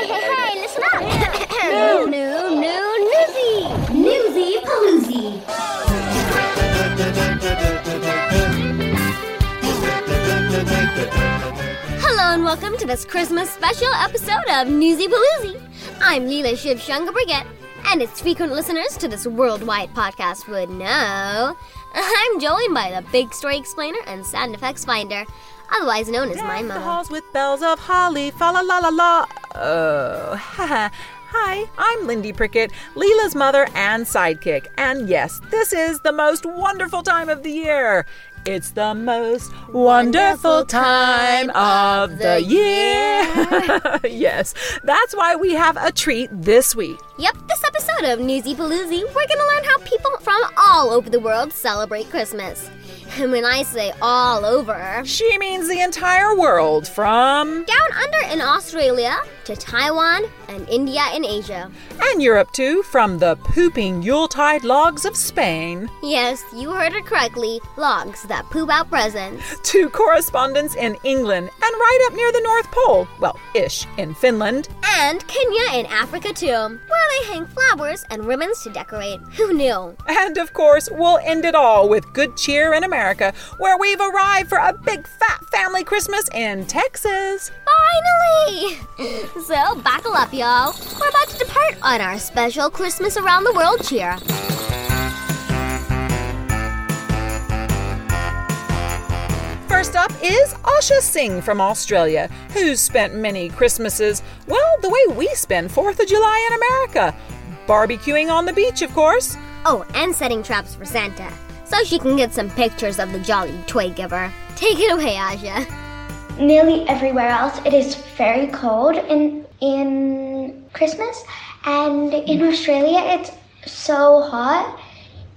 Hey, hey, hey, listen up. new, new, new, newsy. Newsy paloozy. Hello and welcome to this Christmas special episode of Newsy Paloozy. I'm Leela Shiv Shunga Brigette, and as frequent listeners to this worldwide podcast would know, I'm joined by the Big Story Explainer and Sound Effects Finder, otherwise known as my Deck the halls with bells of holly, fa la la la la. Oh, hi, I'm Lindy Prickett, Leela's mother and sidekick. And yes, this is the most wonderful time of the year. It's the most wonderful time of the year. yes, that's why we have a treat this week. Yep, this episode of Newsy Paloozy, we're gonna learn how people from all over the world celebrate Christmas. And when I say all over, She means the entire world from down under in Australia to Taiwan and India in Asia. and Europe too, from the pooping Yuletide logs of Spain. Yes, you heard it correctly logs that poop out presents. to correspondents in England and right up near the North Pole. Well, ish, in Finland. And Kenya in Africa too, where they hang flowers and ribbons to decorate. Who knew? And of course, we'll end it all with good cheer in America, where we've arrived for a big fat family Christmas in Texas. Finally! So, buckle up, y'all. We're about to depart on our special Christmas around the world cheer. First up is Asha Singh from Australia, who's spent many Christmases, well, the way we spend 4th of July in America. Barbecuing on the beach, of course. Oh, and setting traps for Santa, so she can get some pictures of the jolly toy giver. Take it away, Asha. Nearly everywhere else it is very cold in in Christmas and in Australia it's so hot.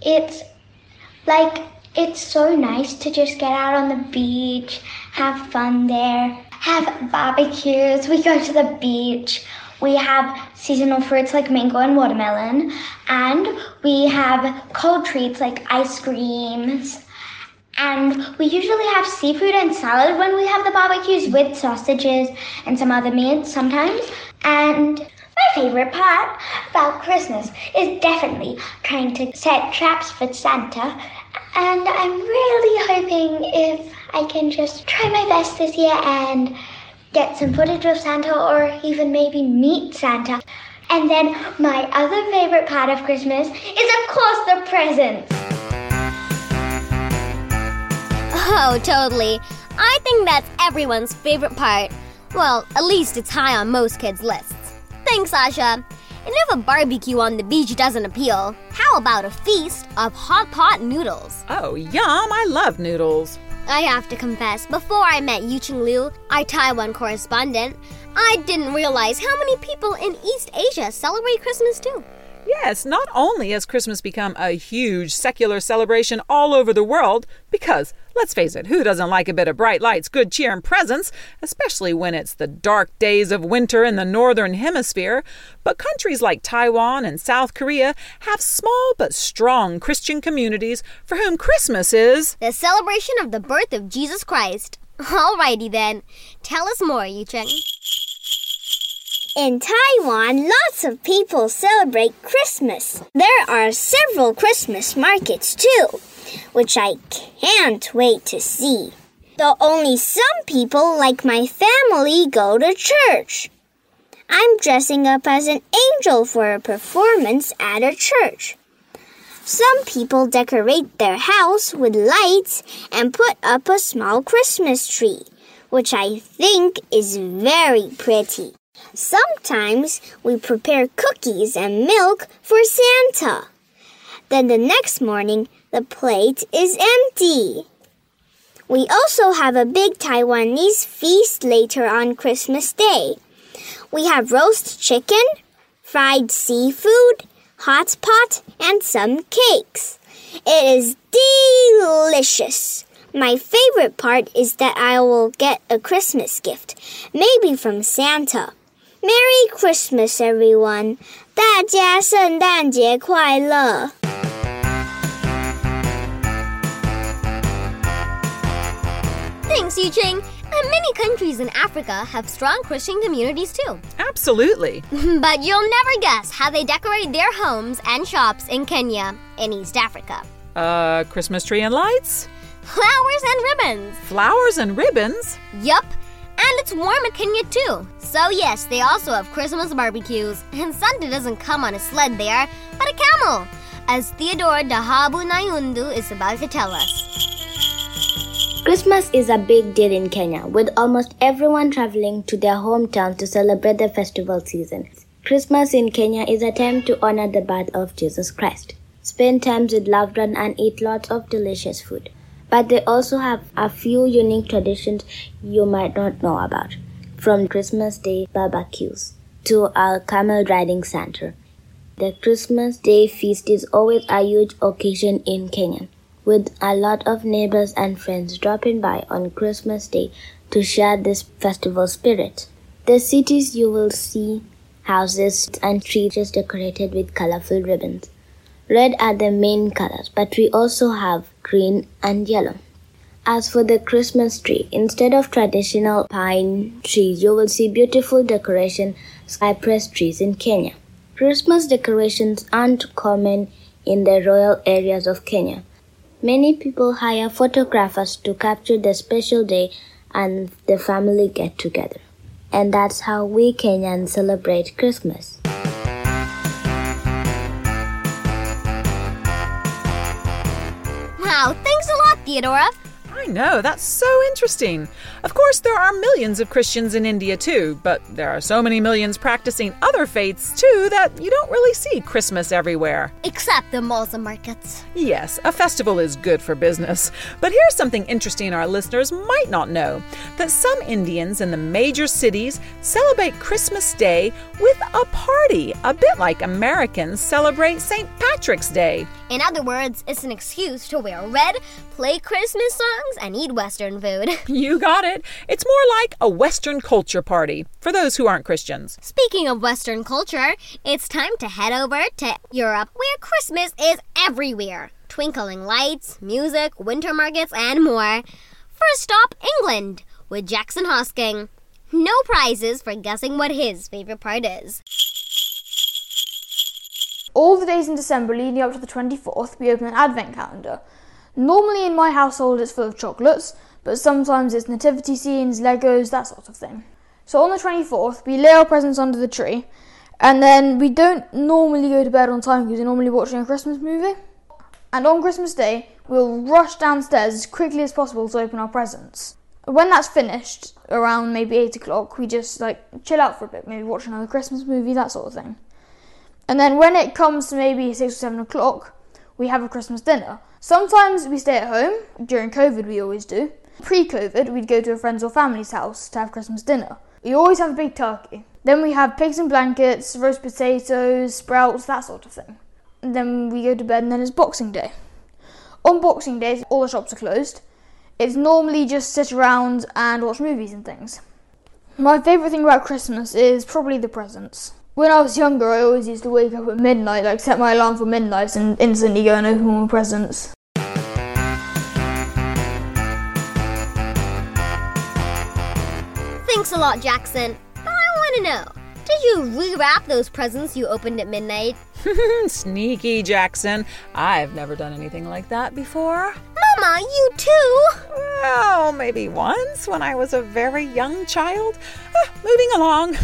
It's like it's so nice to just get out on the beach, have fun there, have barbecues, we go to the beach. We have seasonal fruits like mango and watermelon, and we have cold treats like ice creams. And we usually have seafood and salad when we have the barbecues with sausages and some other meats sometimes. And my favorite part about Christmas is definitely trying to set traps for Santa. And I'm really hoping if I can just try my best this year and get some footage of Santa or even maybe meet Santa. And then my other favorite part of Christmas is, of course, the presents. Oh, totally. I think that's everyone's favorite part. Well, at least it's high on most kids' lists. Thanks, Asha. And if a barbecue on the beach doesn't appeal, how about a feast of hot pot noodles? Oh, yum, I love noodles. I have to confess, before I met Yuching Liu, our Taiwan correspondent, I didn't realize how many people in East Asia celebrate Christmas too. Yes, not only has Christmas become a huge secular celebration all over the world, because, let's face it, who doesn't like a bit of bright lights, good cheer, and presents, especially when it's the dark days of winter in the northern hemisphere, but countries like Taiwan and South Korea have small but strong Christian communities for whom Christmas is. The celebration of the birth of Jesus Christ. Alrighty then. Tell us more, Yucheng. In Taiwan, lots of people celebrate Christmas. There are several Christmas markets too, which I can't wait to see. Though only some people, like my family, go to church. I'm dressing up as an angel for a performance at a church. Some people decorate their house with lights and put up a small Christmas tree, which I think is very pretty. Sometimes we prepare cookies and milk for Santa. Then the next morning, the plate is empty. We also have a big Taiwanese feast later on Christmas Day. We have roast chicken, fried seafood, hot pot, and some cakes. It is delicious. My favorite part is that I will get a Christmas gift, maybe from Santa. Merry Christmas, everyone! 大家圣诞节快乐！ And And many countries in Africa have strong Christian communities too. Absolutely. but you'll never guess how they decorate their homes and shops in Kenya, in East Africa. Uh, Christmas tree and lights? Flowers and ribbons. Flowers and ribbons? Yup. And it's warm in Kenya too. So, yes, they also have Christmas barbecues. And Santa doesn't come on a sled there, but a camel, as Theodore Dahabu Nayundu is about to tell us. Christmas is a big deal in Kenya, with almost everyone traveling to their hometown to celebrate the festival season. Christmas in Kenya is a time to honor the birth of Jesus Christ, spend time with loved ones, and eat lots of delicious food. But they also have a few unique traditions you might not know about, from Christmas Day barbecues to our camel riding Santa. The Christmas Day feast is always a huge occasion in Kenya with a lot of neighbors and friends dropping by on Christmas Day to share this festival spirit. The cities you will see houses and trees decorated with colorful ribbons. Red are the main colors, but we also have green and yellow. As for the Christmas tree, instead of traditional pine trees, you will see beautiful decoration cypress trees in Kenya. Christmas decorations aren't common in the rural areas of Kenya. Many people hire photographers to capture the special day and the family get together. And that's how we Kenyans celebrate Christmas. Wow, thanks a lot, Theodora. I know, that's so interesting. Of course, there are millions of Christians in India too, but there are so many millions practicing other faiths too that you don't really see Christmas everywhere. Except the malls and markets. Yes, a festival is good for business. But here's something interesting our listeners might not know that some Indians in the major cities celebrate Christmas Day with a party, a bit like Americans celebrate St. Patrick's Day. In other words, it's an excuse to wear red, play Christmas songs, and eat Western food. You got it. It's more like a Western culture party for those who aren't Christians. Speaking of Western culture, it's time to head over to Europe, where Christmas is everywhere twinkling lights, music, winter markets, and more. First stop, England, with Jackson Hosking. No prizes for guessing what his favorite part is. All the days in December leading up to the 24th, we open an advent calendar. Normally in my household it's full of chocolates, but sometimes it's nativity scenes, Legos, that sort of thing. So on the 24th, we lay our presents under the tree, and then we don't normally go to bed on time because we're normally watching a Christmas movie. And on Christmas Day, we'll rush downstairs as quickly as possible to open our presents. When that's finished, around maybe 8 o'clock, we just like chill out for a bit, maybe watch another Christmas movie, that sort of thing. And then when it comes to maybe 6 or 7 o'clock, we have a Christmas dinner. Sometimes we stay at home. During COVID, we always do. Pre COVID, we'd go to a friend's or family's house to have Christmas dinner. We always have a big turkey. Then we have pigs and blankets, roast potatoes, sprouts, that sort of thing. And then we go to bed, and then it's Boxing Day. On Boxing Day, all the shops are closed. It's normally just sit around and watch movies and things. My favourite thing about Christmas is probably the presents. When I was younger, I always used to wake up at midnight, like set my alarm for midnight, and instantly go and open all my presents. Thanks a lot, Jackson. But I want to know did you rewrap those presents you opened at midnight? Sneaky, Jackson. I've never done anything like that before. Mama, you too? Well, maybe once when I was a very young child. Ah, moving along.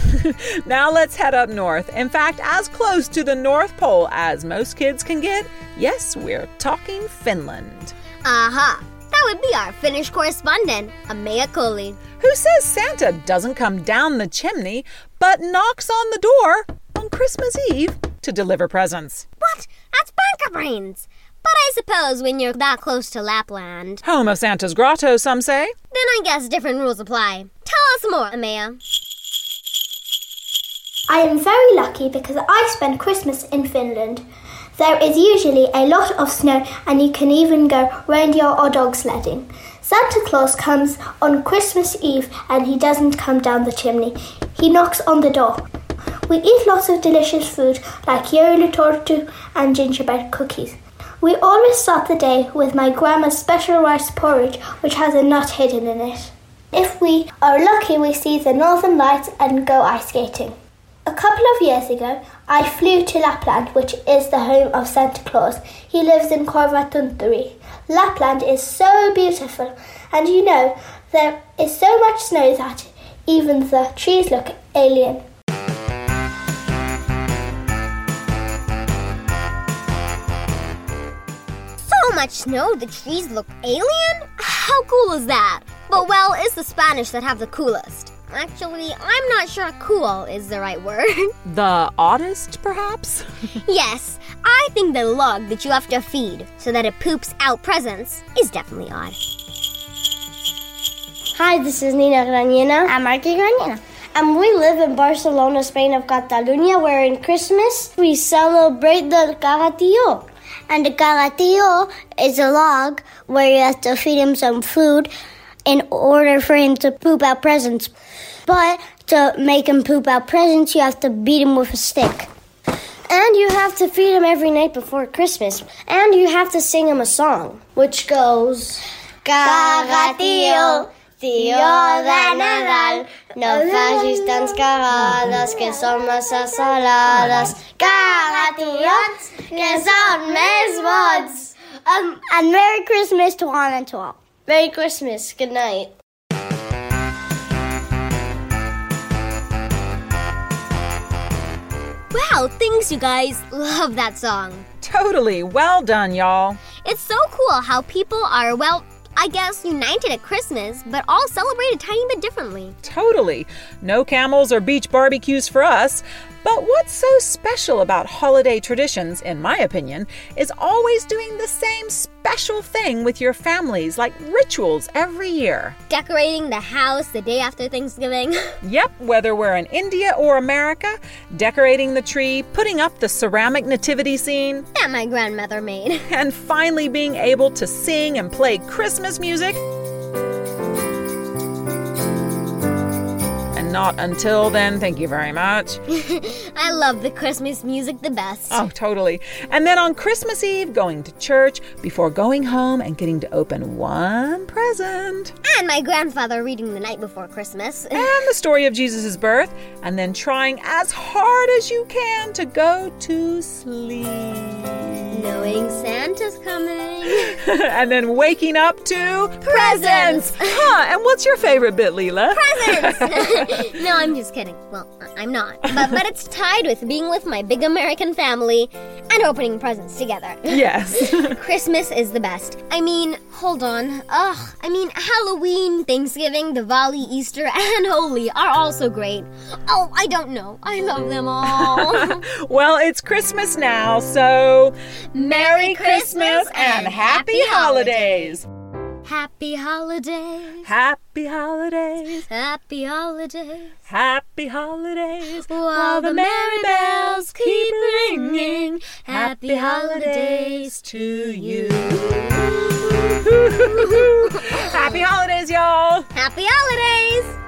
now let's head up north. In fact, as close to the North Pole as most kids can get. Yes, we're talking Finland. Aha. That would be our Finnish correspondent, Amaya Koli. Who says Santa doesn't come down the chimney, but knocks on the door on Christmas Eve to deliver presents. What? That's bunker brains. But I suppose when you're that close to Lapland. Home of Santa's grotto, some say. Then I guess different rules apply. Tell us more, Amaya. I am very lucky because I spend Christmas in Finland. There is usually a lot of snow, and you can even go reindeer or dog sledding. Santa Claus comes on Christmas Eve and he doesn't come down the chimney. He knocks on the door. We eat lots of delicious food like joulutorttu and gingerbread cookies. We always start the day with my grandma's special rice porridge, which has a nut hidden in it. If we are lucky, we see the northern lights and go ice skating. A couple of years ago, I flew to Lapland, which is the home of Santa Claus. He lives in Korvatunturi. Lapland is so beautiful, and you know, there is so much snow that even the trees look alien. Much snow, the trees look alien? How cool is that? But well, it's the Spanish that have the coolest. Actually, I'm not sure cool is the right word. The oddest, perhaps? yes, I think the log that you have to feed so that it poops out presents is definitely odd. Hi, this is Nina Granina. I'm Marky Granina. And we live in Barcelona, Spain of Catalunya, where in Christmas we celebrate the Caga Tió. And the caga tió is a log where you have to feed him some food in order for him to poop out presents. But to make him poop out presents, you have to beat him with a stick. And you have to feed him every night before Christmas. And you have to sing him a song, which goes Caga tió, tío de Nadal, no facis tants cagades que són massa salades. Cagatillots, que són més bots. Um, and Merry Christmas to one and to all. Merry Christmas. Good night. Wow, thanks, you guys. Love that song. Totally. Well done, y'all. It's so cool how people are, well, I guess, united at Christmas, but all celebrate a tiny bit differently. Totally. No camels or beach barbecues for us. But what's so special about holiday traditions, in my opinion, is always doing the same special thing with your families, like rituals every year. Decorating the house the day after Thanksgiving. Yep, whether we're in India or America, decorating the tree, putting up the ceramic nativity scene, that my grandmother made. and finally being able to sing and play Christmas music. And not until then, thank you very much. I love the Christmas music the best. Oh, totally. And then on Christmas Eve, going to church before going home and getting to open one present. And my grandfather reading the night before Christmas. And the story of Jesus' birth, and then trying as hard as you can to go to sleep. Knowing Santa's coming. and then waking up to Presents. Huh, and what's your favorite bit, Leela? Presents! no, I'm just kidding. Well, I'm not. But, but it's tied with being with my big American family and opening presents together. Yes. Christmas is the best. I mean, hold on. Ugh, I mean, Halloween, Thanksgiving, Diwali, Easter, and Holi are also great. Oh, I don't know. I love them all. well, it's Christmas now, so Merry Christmas and happy holidays. Happy holidays. Happy holidays. Happy holidays. Happy holidays. While the merry bells keep ringing. Happy holidays to you. Happy holidays, y'all. Happy holidays!